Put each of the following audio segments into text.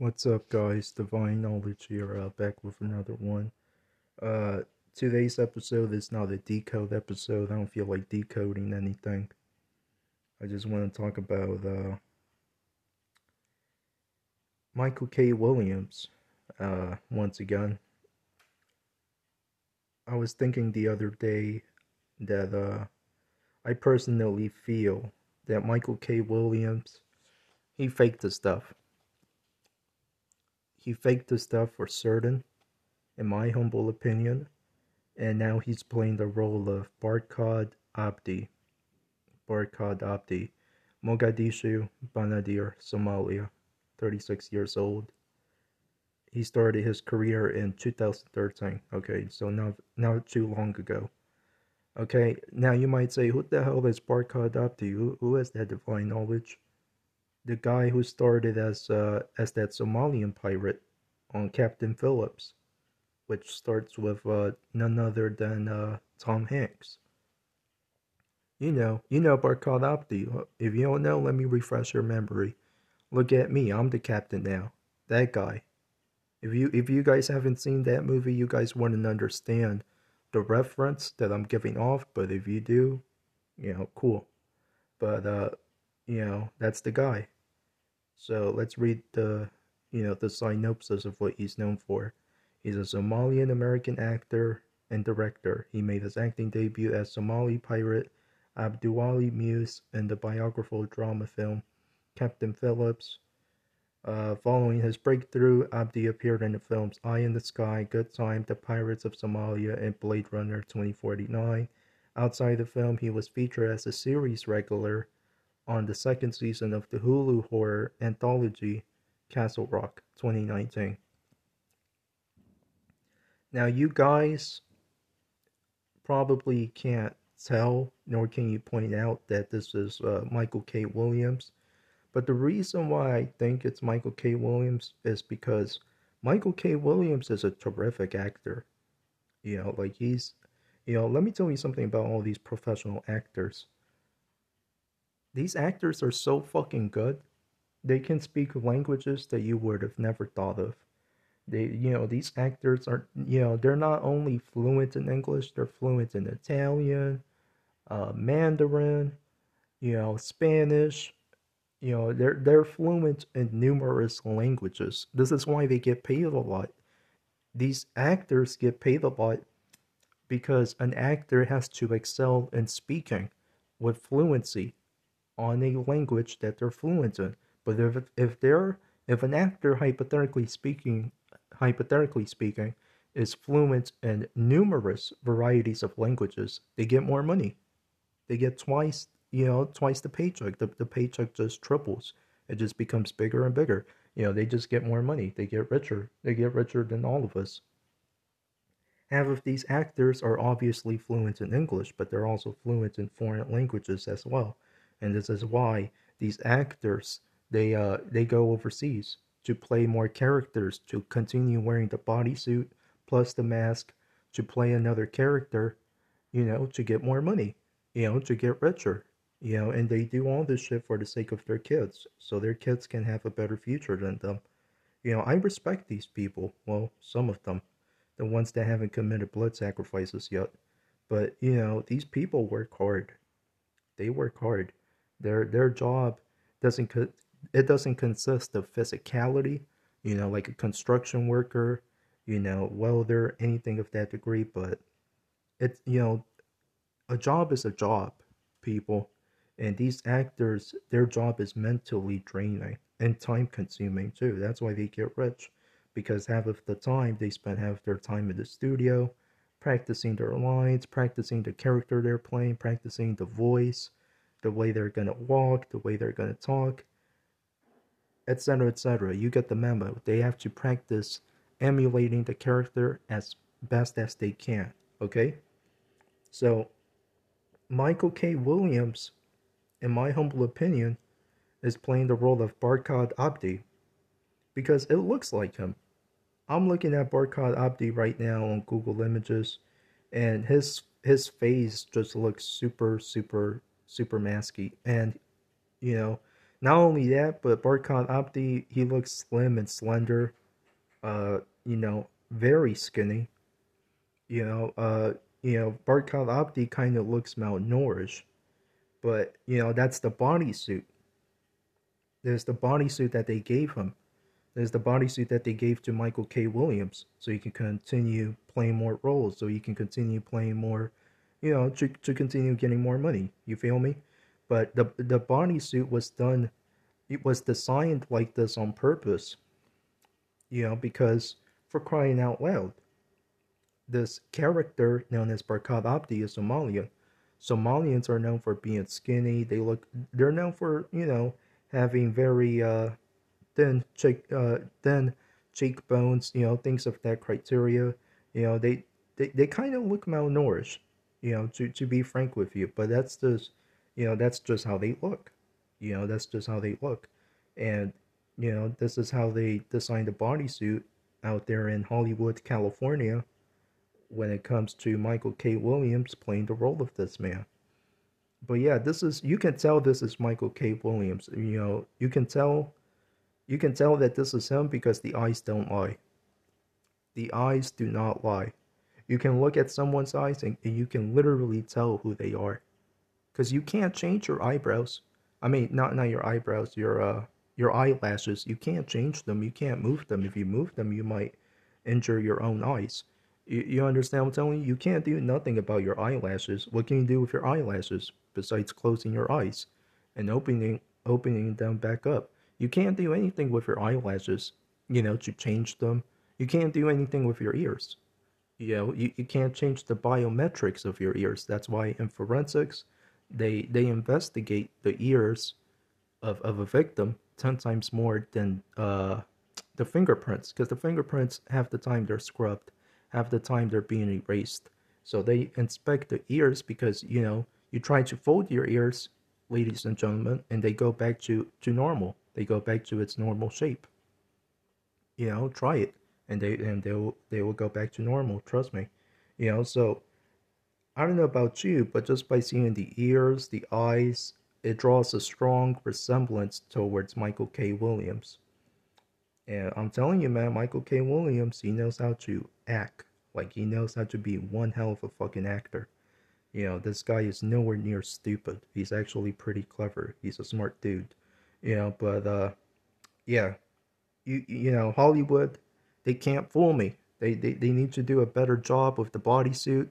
What's up, guys? Divine Knowledge here, uh, back with another one. Uh, today's episode is not a decode episode. I don't feel like decoding anything. I just want to talk about uh, Michael K. Williams uh, once again. I was thinking the other day that uh, I personally feel that Michael K. Williams he faked the stuff he faked the stuff for certain, in my humble opinion, and now he's playing the role of Barkhad Abdi. Barkhad Abdi, Mogadishu, Banadir, Somalia, 36 years old. He started his career in 2013. Okay, so not not too long ago. Okay, now you might say, who the hell is Barkhad Abdi? Who, who has that divine knowledge? The guy who started as uh, as that Somalian pirate on Captain Phillips, which starts with uh, none other than uh, Tom Hanks. You know, you know Barkhad Abdi. If you don't know, let me refresh your memory. Look at me, I'm the captain now. That guy. If you if you guys haven't seen that movie, you guys wouldn't understand the reference that I'm giving off. But if you do, you know, cool. But uh, you know, that's the guy. So let's read the, you know, the synopsis of what he's known for. He's a Somalian American actor and director. He made his acting debut as Somali pirate Abduwali Muse in the biographical drama film Captain Phillips. Uh, following his breakthrough, Abdi appeared in the films Eye in the Sky, Good Time, The Pirates of Somalia, and Blade Runner 2049. Outside the film, he was featured as a series regular on the second season of the Hulu horror anthology Castle Rock 2019. Now, you guys probably can't tell, nor can you point out that this is uh, Michael K. Williams. But the reason why I think it's Michael K. Williams is because Michael K. Williams is a terrific actor. You know, like he's, you know, let me tell you something about all these professional actors these actors are so fucking good. They can speak languages that you would have never thought of. They, you know, these actors are, you know, they're not only fluent in English, they're fluent in Italian, uh, Mandarin, you know, Spanish. You know, they're they're fluent in numerous languages. This is why they get paid a lot. These actors get paid a lot because an actor has to excel in speaking with fluency on a language that they're fluent in. But if if they're if an actor hypothetically speaking hypothetically speaking is fluent in numerous varieties of languages, they get more money. They get twice, you know, twice the paycheck. The, the paycheck just triples. It just becomes bigger and bigger. You know, they just get more money. They get richer. They get richer than all of us. Half of these actors are obviously fluent in English, but they're also fluent in foreign languages as well and this is why these actors they uh they go overseas to play more characters to continue wearing the bodysuit plus the mask to play another character you know to get more money you know to get richer you know and they do all this shit for the sake of their kids so their kids can have a better future than them. You know i respect these people well some of them the ones that haven't committed blood sacrifices yet but you know these people work hard. They work hard their their job doesn't co- it doesn't consist of physicality, you know, like a construction worker, you know, welder, anything of that degree, but it's you know, a job is a job, people. And these actors, their job is mentally draining and time consuming too. That's why they get rich. Because half of the time they spend half their time in the studio practicing their lines, practicing the character they're playing, practicing the voice, the way they're gonna walk, the way they're gonna talk, etc. etc. You get the memo. They have to practice emulating the character as best as they can. Okay? So, Michael K. Williams, in my humble opinion, is playing the role of Barkhad Abdi because it looks like him. I'm looking at Barkhad Abdi right now on Google Images, and his his face just looks super super super masky and you know not only that, but Barkhad Abdi, he looks slim and slender, uh, you know, very skinny. You know, uh, you know, Barkhad Abdi kind of looks malnourished, but you know that's the bodysuit. There's the bodysuit that they gave him. There's the bodysuit that they gave to Michael K. Williams, so he can continue playing more roles, so he can continue playing more, you know, to, to continue getting more money. You feel me? But the the bodysuit was done, it was designed like this on purpose. You know, because for crying out loud, this character known as Barkhad Abdi is Somalian. Somalians are known for being skinny. They look, they're known for you know having very uh, thin cheek, uh, thin cheekbones. You know things of that criteria. You know they they, they kind of look malnourished. You know to to be frank with you, but that's just you know that's just how they look. You know that's just how they look, and you know this is how they designed the bodysuit out there in Hollywood, California when it comes to Michael K. Williams playing the role of this man. But yeah, this is you can tell this is Michael K. Williams. You know, you can tell you can tell that this is him because the eyes don't lie. The eyes do not lie. You can look at someone's eyes and, you can literally tell who they are. Cause you can't change your eyebrows. I mean not not your eyebrows, your uh your eyelashes. You can't change them. You can't move them. If you move them you might injure your own eyes. You, you understand what I'm telling you? You can't do nothing about your eyelashes. What can you do with your eyelashes besides closing your eyes and opening opening them back up? You can't do anything with your eyelashes, you know, to change them. You can't do anything with your ears. You know, you, you can't change the biometrics of your ears. That's why in forensics, they they investigate the ears of, of a victim 10 times more than uh, the fingerprints because the fingerprints half the time they're scrubbed half the time they're being erased. So they inspect the ears because, you know, you try to fold your ears, ladies and gentlemen, and they go back to, to normal. They go back to its normal shape. You know, try it. And they and they will they will go back to normal, trust me. You know, so I don't know about you, but just by seeing the ears, the eyes, it draws a strong resemblance towards Michael K. Williams. And I'm telling you, man, Michael K. Williams, he knows how to act. Like, he knows how to be one hell of a fucking actor. You know, this guy is nowhere near stupid. He's actually pretty clever. He's a smart dude. You know, but, uh, yeah. You, you know, Hollywood, they can't fool me. They, they, they need to do a better job with the bodysuit.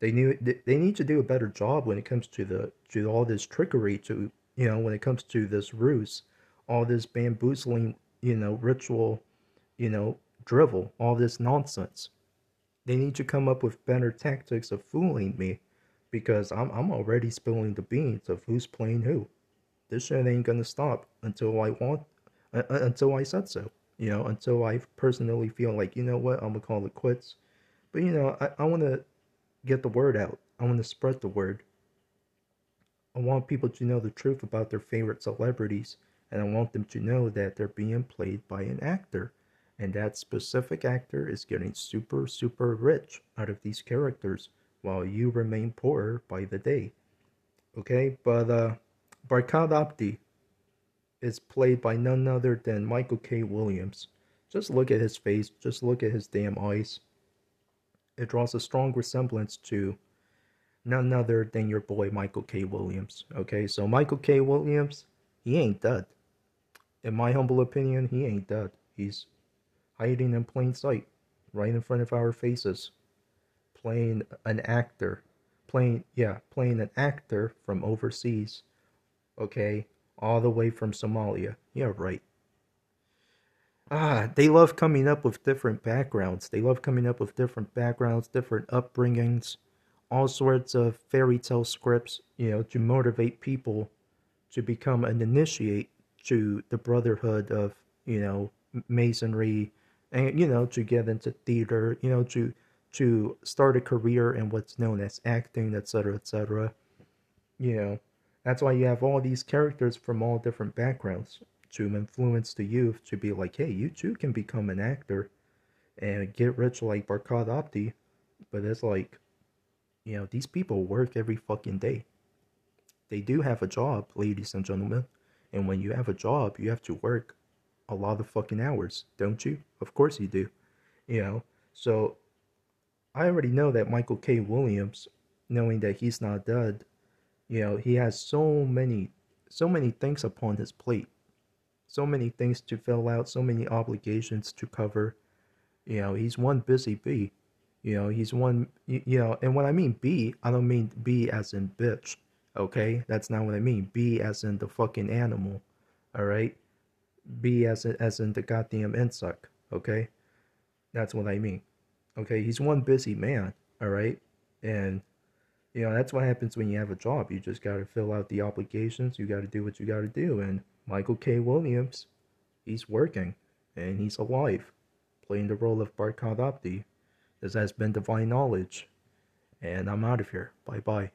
They need they need to do a better job when it comes to the to all this trickery to you know when it comes to this ruse, all this bamboozling you know, ritual, you know, drivel, all this nonsense. They need to come up with better tactics of fooling me because I'm, I'm already spilling the beans of who's playing who. This shit ain't gonna stop until I want, uh, until I said so. You know, until I personally feel like, you know what, I'm gonna call it quits. But, you know, I, I wanna get the word out. I wanna spread the word. I want people to know the truth about their favorite celebrities and I want them to know that they're being played by an actor. And that specific actor is getting super, super rich out of these characters while you remain poor by the day. Okay, but uh, Barkhad Abdi is played by none other than Michael K. Williams. Just look at his face, just look at his damn eyes. It draws a strong resemblance to none other than your boy Michael K. Williams. Okay, so Michael K. Williams, he ain't dead in my humble opinion, he ain't dead. He's hiding in plain sight, right in front of our faces, playing an actor, playing yeah, playing an actor from overseas. Okay, all the way from Somalia. Yeah, right. Ah, they love coming up with different backgrounds. They love coming up with different backgrounds, different upbringings, all sorts of fairy tale scripts, you know, to motivate people to become an initiate to the brotherhood of you know masonry and you know to get into theater you know to to start a career in what's known as acting etc etc you know that's why you have all these characters from all different backgrounds to influence the youth to be like hey you too can become an actor and get rich like Barkhad Abdi but it's like you know these people work every fucking day they do have a job ladies and gentlemen And when you have a job, you have to work a lot of fucking hours, don't you? Of course you do. You know, so I already know that Michael K. Williams, knowing that he's not dead, you know, he has so many, so many things upon his plate, so many things to fill out, so many obligations to cover. You know, he's one busy bee. You know, he's one, you, you know, and when I mean bee, I don't mean bee as in bitch. Okay, that's not what I mean. Bee as in the fucking animal. All right, bee as in, as in the goddamn insect. Okay, that's what I mean. Okay, he's one busy man. All right, and you know that's what happens when you have a job. You just got to fill out the obligations. You got to do what you got to do. And Michael K. Williams, he's working and he's alive, playing the role of Barkhad Abdi. This has been Divine Knowledge, and I'm out of here. Bye bye.